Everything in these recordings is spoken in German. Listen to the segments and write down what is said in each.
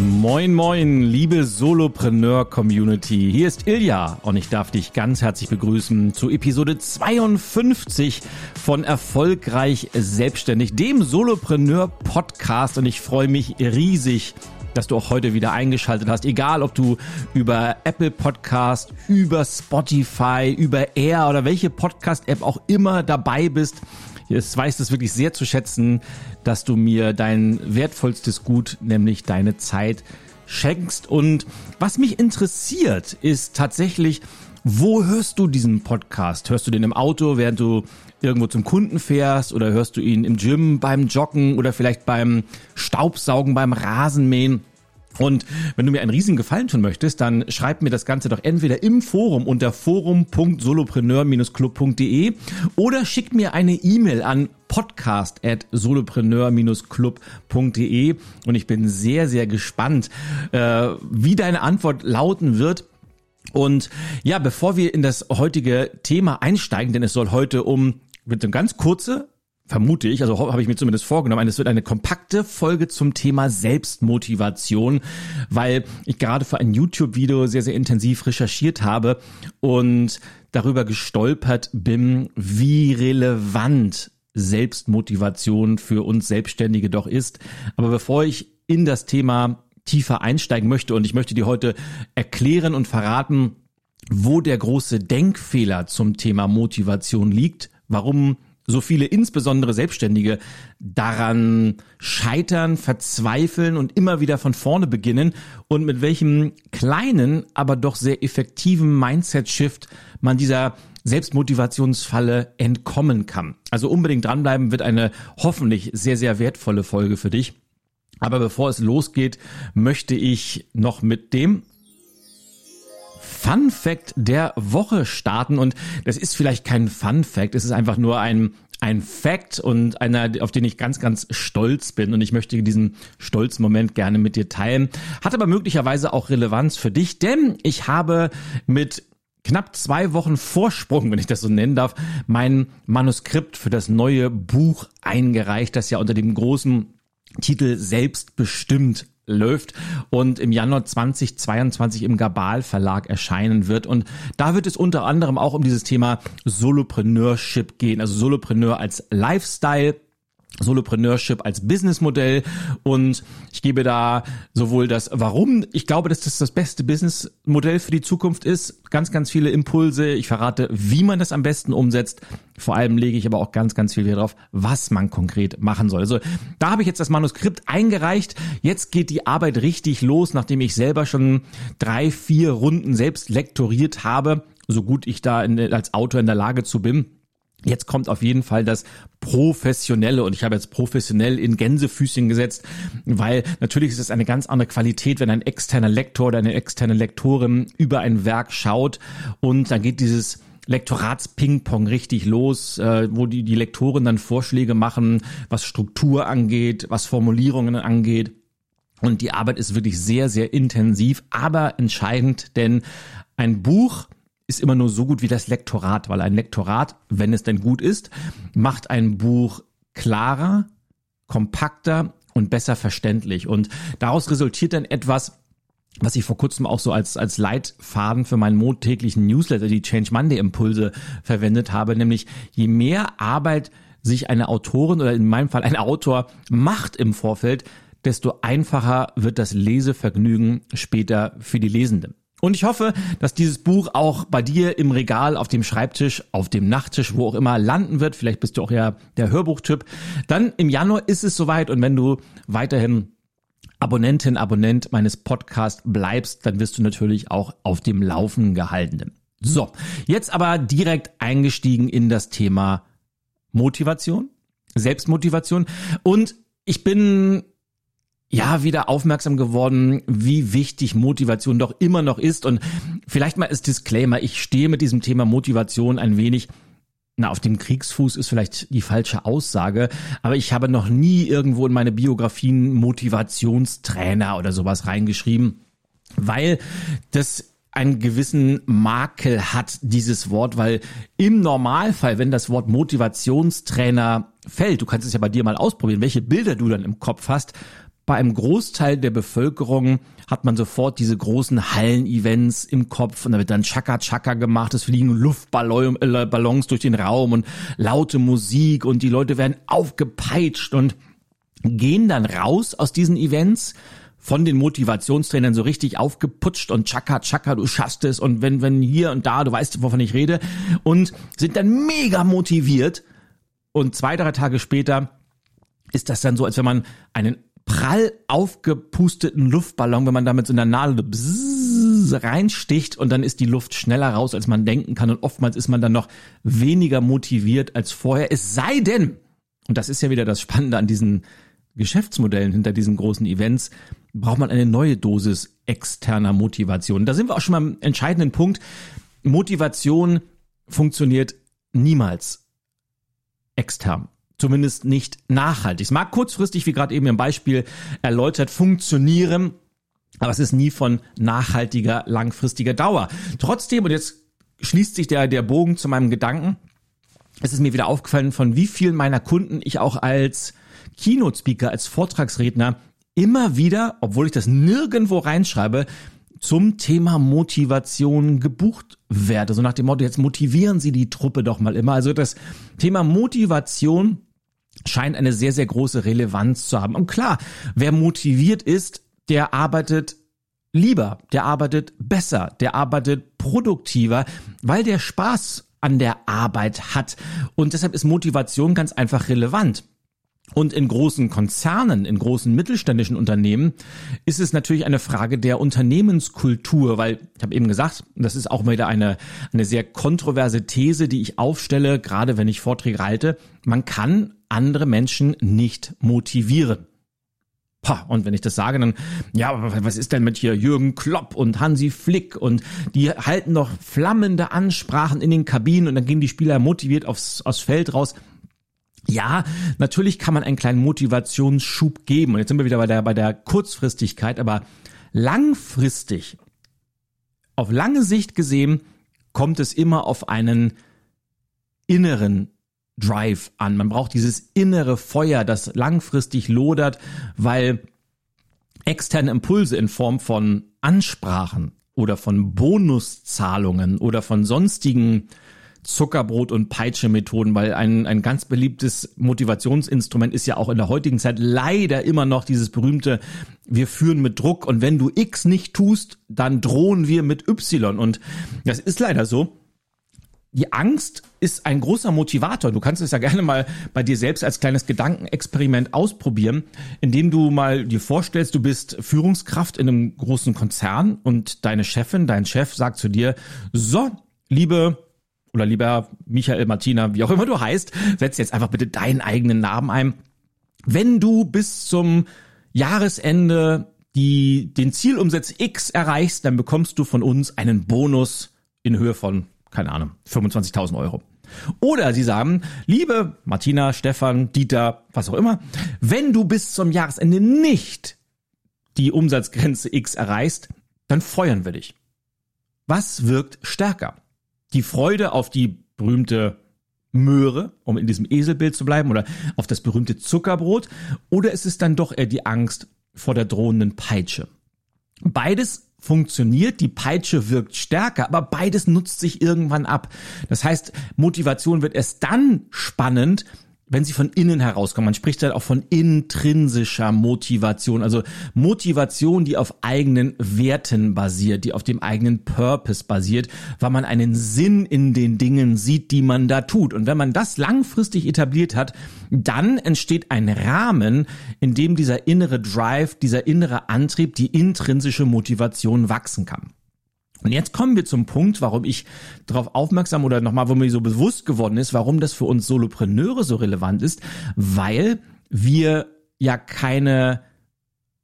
Moin, moin, liebe Solopreneur-Community. Hier ist Ilja und ich darf dich ganz herzlich begrüßen zu Episode 52 von Erfolgreich Selbstständig, dem Solopreneur-Podcast. Und ich freue mich riesig, dass du auch heute wieder eingeschaltet hast. Egal, ob du über Apple Podcast, über Spotify, über Air oder welche Podcast-App auch immer dabei bist. Es weiß es wirklich sehr zu schätzen, dass du mir dein wertvollstes Gut, nämlich deine Zeit, schenkst. Und was mich interessiert, ist tatsächlich, wo hörst du diesen Podcast? Hörst du den im Auto, während du irgendwo zum Kunden fährst oder hörst du ihn im Gym beim Joggen oder vielleicht beim Staubsaugen, beim Rasenmähen? Und wenn du mir einen riesigen Gefallen tun möchtest, dann schreib mir das Ganze doch entweder im Forum unter forum.solopreneur-club.de oder schick mir eine E-Mail an podcast at solopreneur-club.de und ich bin sehr, sehr gespannt, äh, wie deine Antwort lauten wird. Und ja, bevor wir in das heutige Thema einsteigen, denn es soll heute um wird eine ganz kurze vermute ich, also habe ich mir zumindest vorgenommen, es wird eine kompakte Folge zum Thema Selbstmotivation, weil ich gerade für ein YouTube-Video sehr, sehr intensiv recherchiert habe und darüber gestolpert bin, wie relevant Selbstmotivation für uns Selbstständige doch ist. Aber bevor ich in das Thema tiefer einsteigen möchte und ich möchte dir heute erklären und verraten, wo der große Denkfehler zum Thema Motivation liegt, warum so viele, insbesondere Selbstständige, daran scheitern, verzweifeln und immer wieder von vorne beginnen und mit welchem kleinen, aber doch sehr effektiven Mindset-Shift man dieser Selbstmotivationsfalle entkommen kann. Also unbedingt dranbleiben wird eine hoffentlich sehr, sehr wertvolle Folge für dich. Aber bevor es losgeht, möchte ich noch mit dem Fun Fact der Woche starten und das ist vielleicht kein Fun Fact, es ist einfach nur ein ein Fact und einer, auf den ich ganz, ganz stolz bin und ich möchte diesen stolzen Moment gerne mit dir teilen. Hat aber möglicherweise auch Relevanz für dich, denn ich habe mit knapp zwei Wochen Vorsprung, wenn ich das so nennen darf, mein Manuskript für das neue Buch eingereicht, das ja unter dem großen Titel Selbstbestimmt läuft und im Januar 2022 im Gabal Verlag erscheinen wird. Und da wird es unter anderem auch um dieses Thema Solopreneurship gehen, also Solopreneur als Lifestyle Solopreneurship als Businessmodell. Und ich gebe da sowohl das Warum, ich glaube, dass das das beste Businessmodell für die Zukunft ist, ganz, ganz viele Impulse, ich verrate, wie man das am besten umsetzt, vor allem lege ich aber auch ganz, ganz viel Wert darauf, was man konkret machen soll. Also da habe ich jetzt das Manuskript eingereicht, jetzt geht die Arbeit richtig los, nachdem ich selber schon drei, vier Runden selbst lektoriert habe, so gut ich da in, als Autor in der Lage zu bin Jetzt kommt auf jeden Fall das Professionelle und ich habe jetzt professionell in Gänsefüßchen gesetzt, weil natürlich ist es eine ganz andere Qualität, wenn ein externer Lektor oder eine externe Lektorin über ein Werk schaut und dann geht dieses Lektorats-Ping-Pong richtig los, äh, wo die, die Lektoren dann Vorschläge machen, was Struktur angeht, was Formulierungen angeht. Und die Arbeit ist wirklich sehr, sehr intensiv, aber entscheidend, denn ein Buch ist immer nur so gut wie das Lektorat, weil ein Lektorat, wenn es denn gut ist, macht ein Buch klarer, kompakter und besser verständlich. Und daraus resultiert dann etwas, was ich vor kurzem auch so als, als Leitfaden für meinen montäglichen Newsletter, die Change Monday Impulse, verwendet habe, nämlich je mehr Arbeit sich eine Autorin oder in meinem Fall ein Autor macht im Vorfeld, desto einfacher wird das Lesevergnügen später für die Lesenden. Und ich hoffe, dass dieses Buch auch bei dir im Regal, auf dem Schreibtisch, auf dem Nachttisch, wo auch immer landen wird. Vielleicht bist du auch ja der Hörbuchtyp. Dann im Januar ist es soweit und wenn du weiterhin Abonnentin, Abonnent meines Podcasts bleibst, dann wirst du natürlich auch auf dem Laufen gehalten. So, jetzt aber direkt eingestiegen in das Thema Motivation, Selbstmotivation und ich bin ja wieder aufmerksam geworden, wie wichtig Motivation doch immer noch ist. Und vielleicht mal als Disclaimer, ich stehe mit diesem Thema Motivation ein wenig na, auf dem Kriegsfuß ist vielleicht die falsche Aussage, aber ich habe noch nie irgendwo in meine Biografien Motivationstrainer oder sowas reingeschrieben, weil das einen gewissen Makel hat, dieses Wort, weil im Normalfall, wenn das Wort Motivationstrainer fällt, du kannst es ja bei dir mal ausprobieren, welche Bilder du dann im Kopf hast, bei einem Großteil der Bevölkerung hat man sofort diese großen Hallen-Events im Kopf und da wird dann Chaka-Chaka gemacht, es fliegen Luftballons durch den Raum und laute Musik und die Leute werden aufgepeitscht und gehen dann raus aus diesen Events von den Motivationstrainern so richtig aufgeputscht und Chaka Chaka, du schaffst es und wenn wenn hier und da, du weißt, wovon ich rede und sind dann mega motiviert und zwei, drei Tage später ist das dann so, als wenn man einen prall aufgepusteten Luftballon, wenn man damit so in der Nadel reinsticht und dann ist die Luft schneller raus, als man denken kann und oftmals ist man dann noch weniger motiviert als vorher. Es sei denn, und das ist ja wieder das Spannende an diesen Geschäftsmodellen hinter diesen großen Events, braucht man eine neue Dosis externer Motivation. Da sind wir auch schon am entscheidenden Punkt. Motivation funktioniert niemals extern. Zumindest nicht nachhaltig. Es mag kurzfristig, wie gerade eben im Beispiel erläutert, funktionieren, aber es ist nie von nachhaltiger, langfristiger Dauer. Trotzdem, und jetzt schließt sich der, der Bogen zu meinem Gedanken, es ist mir wieder aufgefallen, von wie vielen meiner Kunden ich auch als Keynote-Speaker, als Vortragsredner immer wieder, obwohl ich das nirgendwo reinschreibe, zum Thema Motivation gebucht werde. So nach dem Motto, jetzt motivieren Sie die Truppe doch mal immer. Also das Thema Motivation scheint eine sehr, sehr große Relevanz zu haben. Und klar, wer motiviert ist, der arbeitet lieber, der arbeitet besser, der arbeitet produktiver, weil der Spaß an der Arbeit hat. Und deshalb ist Motivation ganz einfach relevant. Und in großen Konzernen, in großen mittelständischen Unternehmen ist es natürlich eine Frage der Unternehmenskultur, weil ich habe eben gesagt, das ist auch wieder eine, eine sehr kontroverse These, die ich aufstelle, gerade wenn ich Vorträge halte. Man kann andere Menschen nicht motivieren. Pah, und wenn ich das sage, dann, ja, was ist denn mit hier Jürgen Klopp und Hansi Flick und die halten doch flammende Ansprachen in den Kabinen und dann gehen die Spieler motiviert aufs, aufs Feld raus. Ja, natürlich kann man einen kleinen Motivationsschub geben. Und jetzt sind wir wieder bei der, bei der Kurzfristigkeit, aber langfristig, auf lange Sicht gesehen, kommt es immer auf einen inneren Drive an. Man braucht dieses innere Feuer, das langfristig lodert, weil externe Impulse in Form von Ansprachen oder von Bonuszahlungen oder von sonstigen Zuckerbrot- und Peitsche-Methoden, weil ein, ein ganz beliebtes Motivationsinstrument ist ja auch in der heutigen Zeit leider immer noch dieses berühmte, wir führen mit Druck und wenn du X nicht tust, dann drohen wir mit Y. Und das ist leider so. Die Angst ist ein großer Motivator. Du kannst es ja gerne mal bei dir selbst als kleines Gedankenexperiment ausprobieren, indem du mal dir vorstellst, du bist Führungskraft in einem großen Konzern und deine Chefin, dein Chef sagt zu dir, so, liebe oder lieber Michael Martina, wie auch immer du heißt, setz jetzt einfach bitte deinen eigenen Namen ein. Wenn du bis zum Jahresende die, den Zielumsatz X erreichst, dann bekommst du von uns einen Bonus in Höhe von, keine Ahnung, 25.000 Euro. Oder sie sagen, liebe Martina, Stefan, Dieter, was auch immer, wenn du bis zum Jahresende nicht die Umsatzgrenze X erreichst, dann feuern wir dich. Was wirkt stärker? die Freude auf die berühmte Möhre, um in diesem Eselbild zu bleiben, oder auf das berühmte Zuckerbrot, oder ist es dann doch eher die Angst vor der drohenden Peitsche? Beides funktioniert, die Peitsche wirkt stärker, aber beides nutzt sich irgendwann ab. Das heißt, Motivation wird erst dann spannend, wenn sie von innen herauskommen. Man spricht halt auch von intrinsischer Motivation, also Motivation, die auf eigenen Werten basiert, die auf dem eigenen Purpose basiert, weil man einen Sinn in den Dingen sieht, die man da tut. Und wenn man das langfristig etabliert hat, dann entsteht ein Rahmen, in dem dieser innere Drive, dieser innere Antrieb, die intrinsische Motivation wachsen kann. Und jetzt kommen wir zum Punkt, warum ich darauf aufmerksam oder nochmal, wo mir so bewusst geworden ist, warum das für uns Solopreneure so relevant ist, weil wir ja keine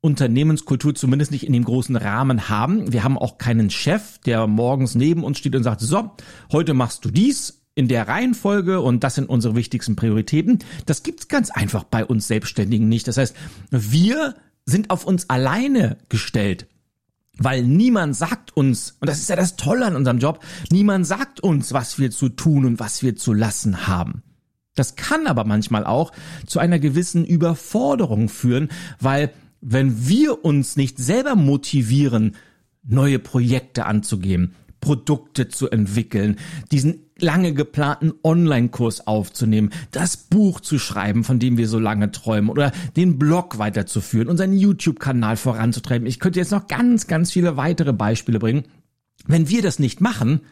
Unternehmenskultur zumindest nicht in dem großen Rahmen haben. Wir haben auch keinen Chef, der morgens neben uns steht und sagt, so, heute machst du dies in der Reihenfolge und das sind unsere wichtigsten Prioritäten. Das gibt's ganz einfach bei uns Selbstständigen nicht. Das heißt, wir sind auf uns alleine gestellt. Weil niemand sagt uns, und das ist ja das Tolle an unserem Job, niemand sagt uns, was wir zu tun und was wir zu lassen haben. Das kann aber manchmal auch zu einer gewissen Überforderung führen, weil wenn wir uns nicht selber motivieren, neue Projekte anzugehen, Produkte zu entwickeln, diesen lange geplanten Online-Kurs aufzunehmen, das Buch zu schreiben, von dem wir so lange träumen, oder den Blog weiterzuführen, unseren YouTube-Kanal voranzutreiben. Ich könnte jetzt noch ganz, ganz viele weitere Beispiele bringen. Wenn wir das nicht machen,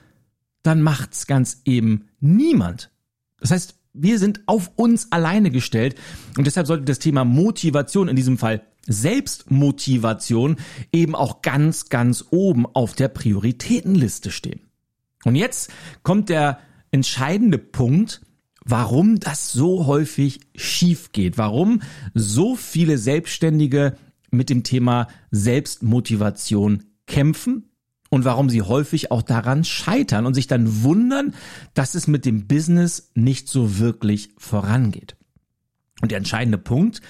dann macht's ganz eben niemand. Das heißt, wir sind auf uns alleine gestellt und deshalb sollte das Thema Motivation in diesem Fall Selbstmotivation eben auch ganz, ganz oben auf der Prioritätenliste stehen. Und jetzt kommt der entscheidende Punkt, warum das so häufig schief geht, warum so viele Selbstständige mit dem Thema Selbstmotivation kämpfen und warum sie häufig auch daran scheitern und sich dann wundern, dass es mit dem Business nicht so wirklich vorangeht. Und der entscheidende Punkt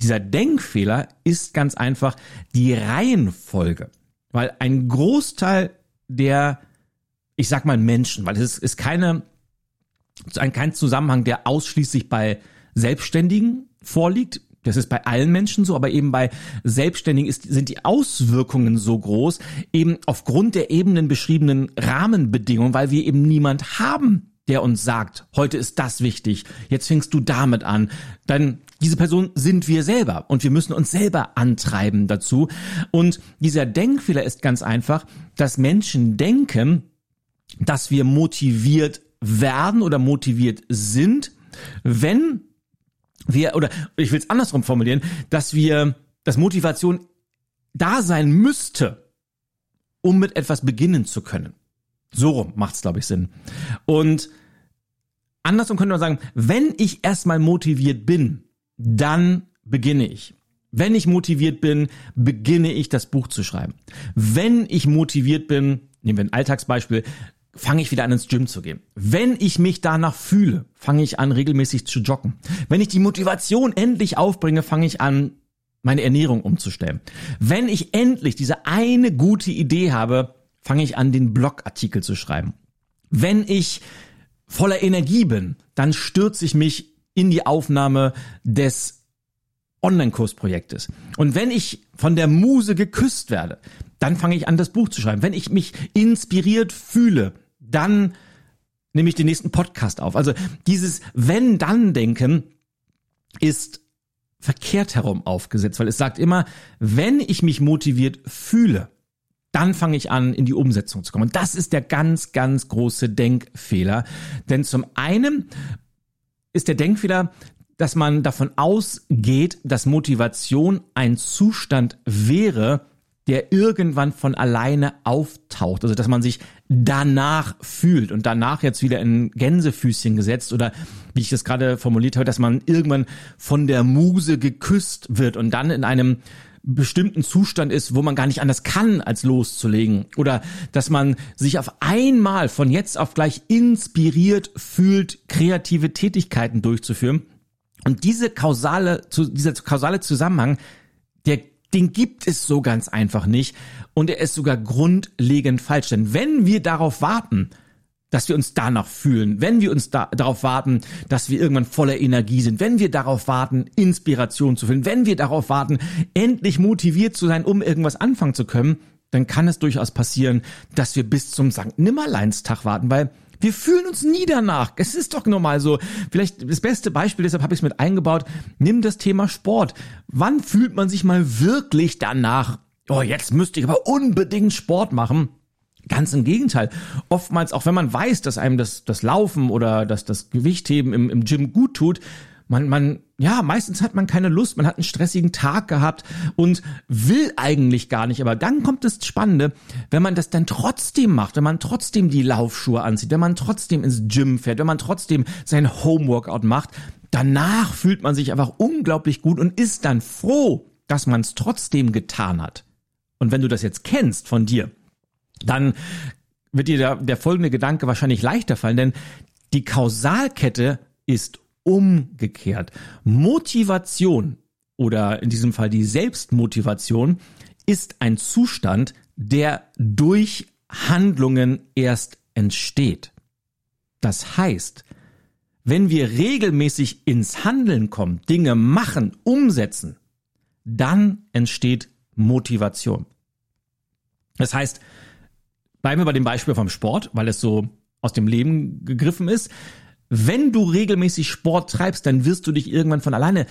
dieser Denkfehler ist ganz einfach die Reihenfolge, weil ein Großteil der, ich sag mal Menschen, weil es ist keine, kein Zusammenhang, der ausschließlich bei Selbstständigen vorliegt. Das ist bei allen Menschen so, aber eben bei Selbstständigen ist, sind die Auswirkungen so groß, eben aufgrund der eben beschriebenen Rahmenbedingungen, weil wir eben niemand haben, der uns sagt, heute ist das wichtig, jetzt fängst du damit an, dann diese Person sind wir selber und wir müssen uns selber antreiben dazu. Und dieser Denkfehler ist ganz einfach, dass Menschen denken, dass wir motiviert werden oder motiviert sind, wenn wir, oder ich will es andersrum formulieren, dass wir, dass Motivation da sein müsste, um mit etwas beginnen zu können. So rum macht's, glaube ich, Sinn. Und andersrum könnte man sagen, wenn ich erstmal motiviert bin, dann beginne ich. Wenn ich motiviert bin, beginne ich das Buch zu schreiben. Wenn ich motiviert bin, nehmen wir ein Alltagsbeispiel, fange ich wieder an ins Gym zu gehen. Wenn ich mich danach fühle, fange ich an regelmäßig zu joggen. Wenn ich die Motivation endlich aufbringe, fange ich an meine Ernährung umzustellen. Wenn ich endlich diese eine gute Idee habe, fange ich an den Blogartikel zu schreiben. Wenn ich voller Energie bin, dann stürze ich mich in die Aufnahme des Online-Kursprojektes. Und wenn ich von der Muse geküsst werde, dann fange ich an, das Buch zu schreiben. Wenn ich mich inspiriert fühle, dann nehme ich den nächsten Podcast auf. Also dieses Wenn-Dann-Denken ist verkehrt herum aufgesetzt, weil es sagt immer, wenn ich mich motiviert fühle, dann fange ich an, in die Umsetzung zu kommen. Und das ist der ganz, ganz große Denkfehler. Denn zum einen ist der Denkfehler, dass man davon ausgeht, dass Motivation ein Zustand wäre, der irgendwann von alleine auftaucht. Also dass man sich danach fühlt und danach jetzt wieder in Gänsefüßchen gesetzt oder wie ich das gerade formuliert habe, dass man irgendwann von der Muse geküsst wird und dann in einem bestimmten Zustand ist, wo man gar nicht anders kann, als loszulegen. Oder dass man sich auf einmal von jetzt auf gleich inspiriert fühlt, kreative Tätigkeiten durchzuführen. Und diese kausale, dieser kausale Zusammenhang, der, den gibt es so ganz einfach nicht. Und er ist sogar grundlegend falsch. Denn wenn wir darauf warten, dass wir uns danach fühlen, wenn wir uns da, darauf warten, dass wir irgendwann voller Energie sind, wenn wir darauf warten, Inspiration zu finden, wenn wir darauf warten, endlich motiviert zu sein, um irgendwas anfangen zu können, dann kann es durchaus passieren, dass wir bis zum Sankt Nimmerleinstag warten, weil wir fühlen uns nie danach. Es ist doch normal so. Vielleicht das beste Beispiel, deshalb habe ich es mit eingebaut. Nimm das Thema Sport. Wann fühlt man sich mal wirklich danach? Oh, jetzt müsste ich aber unbedingt Sport machen. Ganz im Gegenteil. Oftmals, auch wenn man weiß, dass einem das, das Laufen oder das, das Gewichtheben im, im Gym gut tut, man, man, ja, meistens hat man keine Lust, man hat einen stressigen Tag gehabt und will eigentlich gar nicht. Aber dann kommt das Spannende, wenn man das dann trotzdem macht, wenn man trotzdem die Laufschuhe anzieht, wenn man trotzdem ins Gym fährt, wenn man trotzdem sein Homeworkout macht, danach fühlt man sich einfach unglaublich gut und ist dann froh, dass man es trotzdem getan hat. Und wenn du das jetzt kennst von dir, dann wird dir der, der folgende Gedanke wahrscheinlich leichter fallen, denn die Kausalkette ist umgekehrt. Motivation oder in diesem Fall die Selbstmotivation ist ein Zustand, der durch Handlungen erst entsteht. Das heißt, wenn wir regelmäßig ins Handeln kommen, Dinge machen, umsetzen, dann entsteht Motivation. Das heißt, bleiben wir bei dem Beispiel vom Sport, weil es so aus dem Leben gegriffen ist. Wenn du regelmäßig Sport treibst, dann wirst du dich irgendwann von alleine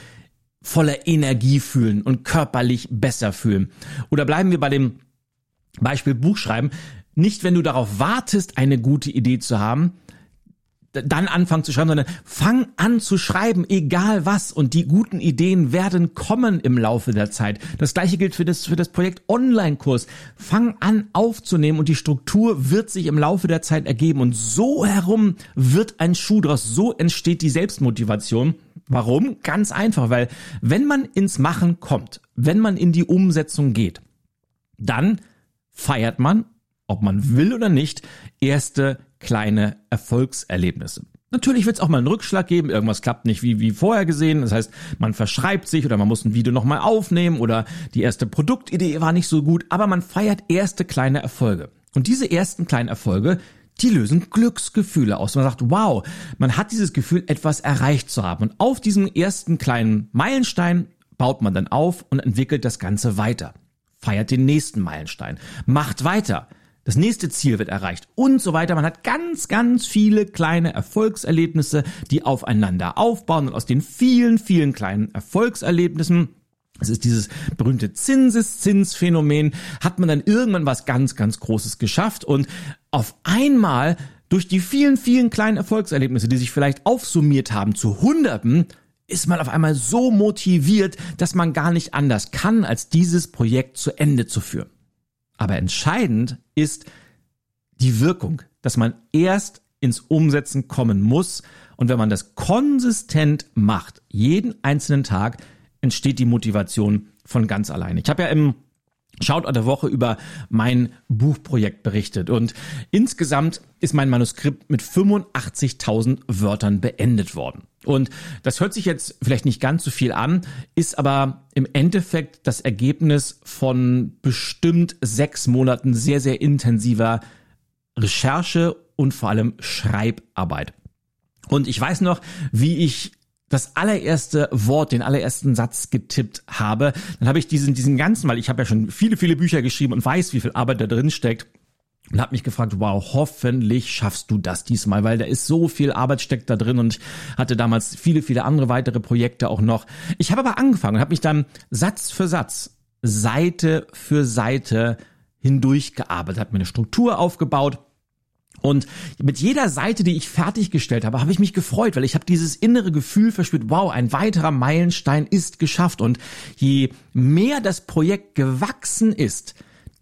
voller Energie fühlen und körperlich besser fühlen. Oder bleiben wir bei dem Beispiel Buchschreiben. Nicht, wenn du darauf wartest, eine gute Idee zu haben, dann anfangen zu schreiben, sondern fang an zu schreiben, egal was. Und die guten Ideen werden kommen im Laufe der Zeit. Das gleiche gilt für das, für das Projekt Online-Kurs. Fang an aufzunehmen und die Struktur wird sich im Laufe der Zeit ergeben. Und so herum wird ein Schuh draus. So entsteht die Selbstmotivation. Warum? Ganz einfach, weil wenn man ins Machen kommt, wenn man in die Umsetzung geht, dann feiert man, ob man will oder nicht, erste kleine Erfolgserlebnisse. Natürlich wird es auch mal einen Rückschlag geben, irgendwas klappt nicht wie, wie vorher gesehen. Das heißt, man verschreibt sich oder man muss ein Video nochmal aufnehmen oder die erste Produktidee war nicht so gut, aber man feiert erste kleine Erfolge. Und diese ersten kleinen Erfolge, die lösen Glücksgefühle aus. Man sagt, wow, man hat dieses Gefühl, etwas erreicht zu haben. Und auf diesem ersten kleinen Meilenstein baut man dann auf und entwickelt das Ganze weiter. Feiert den nächsten Meilenstein. Macht weiter das nächste Ziel wird erreicht und so weiter. Man hat ganz, ganz viele kleine Erfolgserlebnisse, die aufeinander aufbauen und aus den vielen, vielen kleinen Erfolgserlebnissen es ist dieses berühmte Zinseszinsphänomen, hat man dann irgendwann was ganz, ganz Großes geschafft und auf einmal durch die vielen, vielen kleinen Erfolgserlebnisse, die sich vielleicht aufsummiert haben zu Hunderten, ist man auf einmal so motiviert, dass man gar nicht anders kann, als dieses Projekt zu Ende zu führen. Aber entscheidend ist die Wirkung, dass man erst ins Umsetzen kommen muss. Und wenn man das konsistent macht, jeden einzelnen Tag, entsteht die Motivation von ganz alleine. Ich habe ja im Schaut der Woche über mein Buchprojekt berichtet und insgesamt ist mein Manuskript mit 85.000 Wörtern beendet worden. Und das hört sich jetzt vielleicht nicht ganz so viel an, ist aber im Endeffekt das Ergebnis von bestimmt sechs Monaten sehr, sehr intensiver Recherche und vor allem Schreibarbeit. Und ich weiß noch, wie ich das allererste Wort, den allerersten Satz getippt habe, dann habe ich diesen, diesen ganzen, weil ich habe ja schon viele, viele Bücher geschrieben und weiß, wie viel Arbeit da drin steckt, und habe mich gefragt, wow, hoffentlich schaffst du das diesmal, weil da ist so viel Arbeit steckt da drin und hatte damals viele, viele andere weitere Projekte auch noch. Ich habe aber angefangen und habe mich dann Satz für Satz, Seite für Seite hindurchgearbeitet, habe mir eine Struktur aufgebaut und mit jeder Seite, die ich fertiggestellt habe, habe ich mich gefreut, weil ich habe dieses innere Gefühl verspürt, wow, ein weiterer Meilenstein ist geschafft. Und je mehr das Projekt gewachsen ist,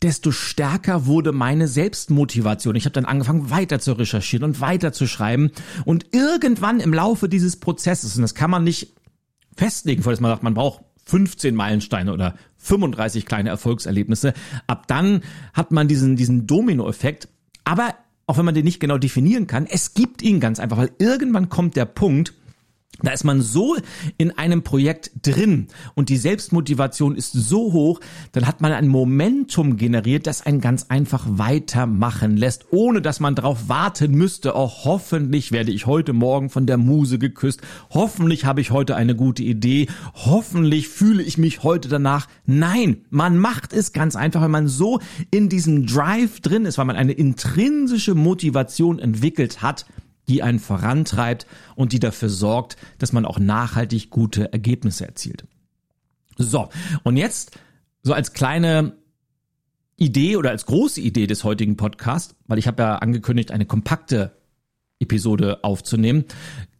desto stärker wurde meine Selbstmotivation. Ich habe dann angefangen, weiter zu recherchieren und weiter zu schreiben. Und irgendwann im Laufe dieses Prozesses, und das kann man nicht festlegen, weil man sagt, man braucht 15 Meilensteine oder 35 kleine Erfolgserlebnisse. Ab dann hat man diesen, diesen Dominoeffekt. Aber auch wenn man den nicht genau definieren kann, es gibt ihn ganz einfach, weil irgendwann kommt der Punkt, da ist man so in einem Projekt drin und die Selbstmotivation ist so hoch, dann hat man ein Momentum generiert, das einen ganz einfach weitermachen lässt, ohne dass man darauf warten müsste, oh, hoffentlich werde ich heute Morgen von der Muse geküsst, hoffentlich habe ich heute eine gute Idee, hoffentlich fühle ich mich heute danach. Nein, man macht es ganz einfach, weil man so in diesem Drive drin ist, weil man eine intrinsische Motivation entwickelt hat, die einen vorantreibt und die dafür sorgt, dass man auch nachhaltig gute Ergebnisse erzielt. So, und jetzt so als kleine Idee oder als große Idee des heutigen Podcasts, weil ich habe ja angekündigt, eine kompakte Episode aufzunehmen,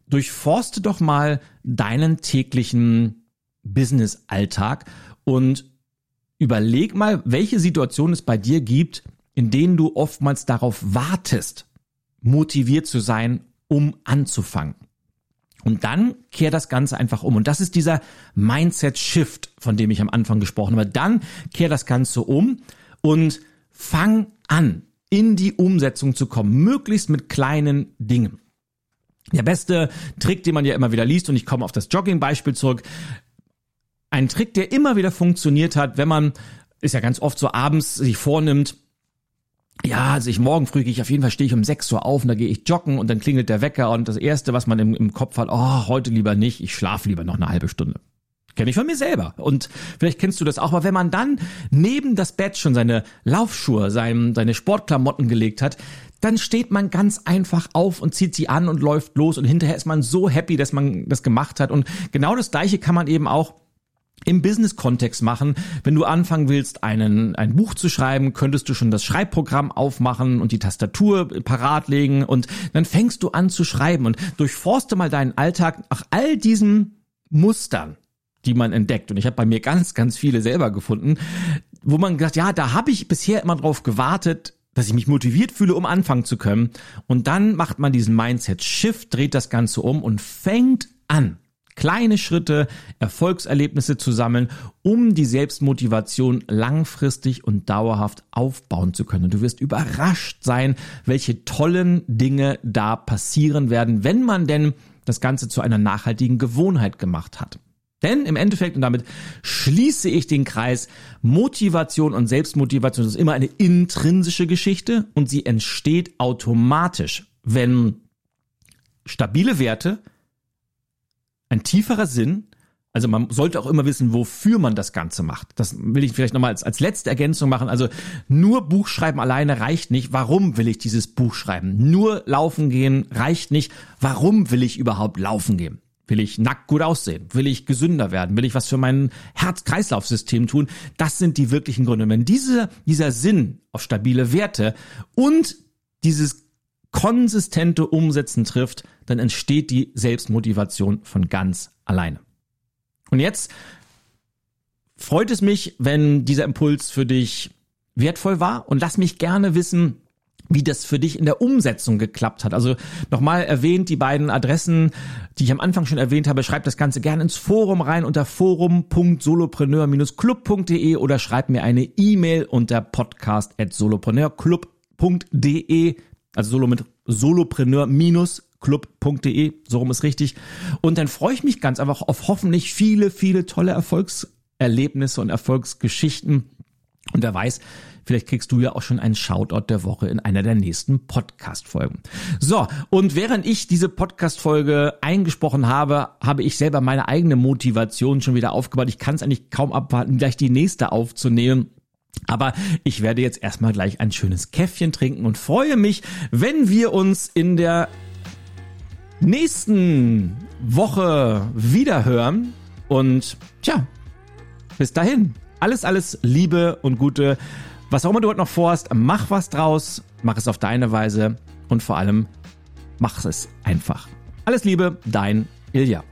durchforste doch mal deinen täglichen Business-Alltag und überleg mal, welche Situationen es bei dir gibt, in denen du oftmals darauf wartest, motiviert zu sein, um anzufangen. Und dann kehr das Ganze einfach um. Und das ist dieser Mindset-Shift, von dem ich am Anfang gesprochen habe. Dann kehr das Ganze um und fang an, in die Umsetzung zu kommen, möglichst mit kleinen Dingen. Der beste Trick, den man ja immer wieder liest, und ich komme auf das Jogging-Beispiel zurück, ein Trick, der immer wieder funktioniert hat, wenn man, ist ja ganz oft so abends sich vornimmt, ja, also ich morgen früh gehe ich auf jeden Fall stehe ich um 6 Uhr auf und da gehe ich joggen und dann klingelt der Wecker und das erste, was man im, im Kopf hat, oh, heute lieber nicht, ich schlafe lieber noch eine halbe Stunde. Kenne ich von mir selber. Und vielleicht kennst du das auch. Aber wenn man dann neben das Bett schon seine Laufschuhe, sein, seine Sportklamotten gelegt hat, dann steht man ganz einfach auf und zieht sie an und läuft los. Und hinterher ist man so happy, dass man das gemacht hat. Und genau das Gleiche kann man eben auch im Business-Kontext machen. Wenn du anfangen willst, einen, ein Buch zu schreiben, könntest du schon das Schreibprogramm aufmachen und die Tastatur parat legen und dann fängst du an zu schreiben und durchforste mal deinen Alltag nach all diesen Mustern, die man entdeckt. Und ich habe bei mir ganz, ganz viele selber gefunden, wo man gesagt, ja, da habe ich bisher immer drauf gewartet, dass ich mich motiviert fühle, um anfangen zu können. Und dann macht man diesen Mindset-Shift, dreht das Ganze um und fängt an, kleine Schritte, Erfolgserlebnisse zu sammeln, um die Selbstmotivation langfristig und dauerhaft aufbauen zu können. Und du wirst überrascht sein, welche tollen Dinge da passieren werden, wenn man denn das Ganze zu einer nachhaltigen Gewohnheit gemacht hat. Denn im Endeffekt, und damit schließe ich den Kreis, Motivation und Selbstmotivation ist immer eine intrinsische Geschichte und sie entsteht automatisch, wenn stabile Werte, ein tieferer Sinn, also man sollte auch immer wissen, wofür man das Ganze macht. Das will ich vielleicht nochmal als, als letzte Ergänzung machen. Also nur Buchschreiben alleine reicht nicht. Warum will ich dieses Buch schreiben? Nur laufen gehen reicht nicht. Warum will ich überhaupt laufen gehen? Will ich nackt gut aussehen? Will ich gesünder werden? Will ich was für mein Herz-Kreislauf-System tun? Das sind die wirklichen Gründe. Wenn diese, dieser Sinn auf stabile Werte und dieses konsistente Umsetzen trifft, dann entsteht die Selbstmotivation von ganz alleine. Und jetzt freut es mich, wenn dieser Impuls für dich wertvoll war und lass mich gerne wissen, wie das für dich in der Umsetzung geklappt hat. Also nochmal erwähnt die beiden Adressen, die ich am Anfang schon erwähnt habe. Schreib das Ganze gerne ins Forum rein unter forum.solopreneur-club.de oder schreib mir eine E-Mail unter podcast.solopreneurclub.de, also solo mit solopreneur-club.de, so rum ist richtig. Und dann freue ich mich ganz einfach auf hoffentlich viele, viele tolle Erfolgserlebnisse und Erfolgsgeschichten. Und wer weiß, Vielleicht kriegst du ja auch schon einen Shoutout der Woche in einer der nächsten Podcast-Folgen. So, und während ich diese Podcast-Folge eingesprochen habe, habe ich selber meine eigene Motivation schon wieder aufgebaut. Ich kann es eigentlich kaum abwarten, gleich die nächste aufzunehmen. Aber ich werde jetzt erstmal gleich ein schönes Käffchen trinken und freue mich, wenn wir uns in der nächsten Woche wiederhören. Und tja, bis dahin. Alles, alles Liebe und Gute. Was auch immer du heute noch vorhast, mach was draus, mach es auf deine Weise und vor allem mach es einfach. Alles Liebe, dein Ilja.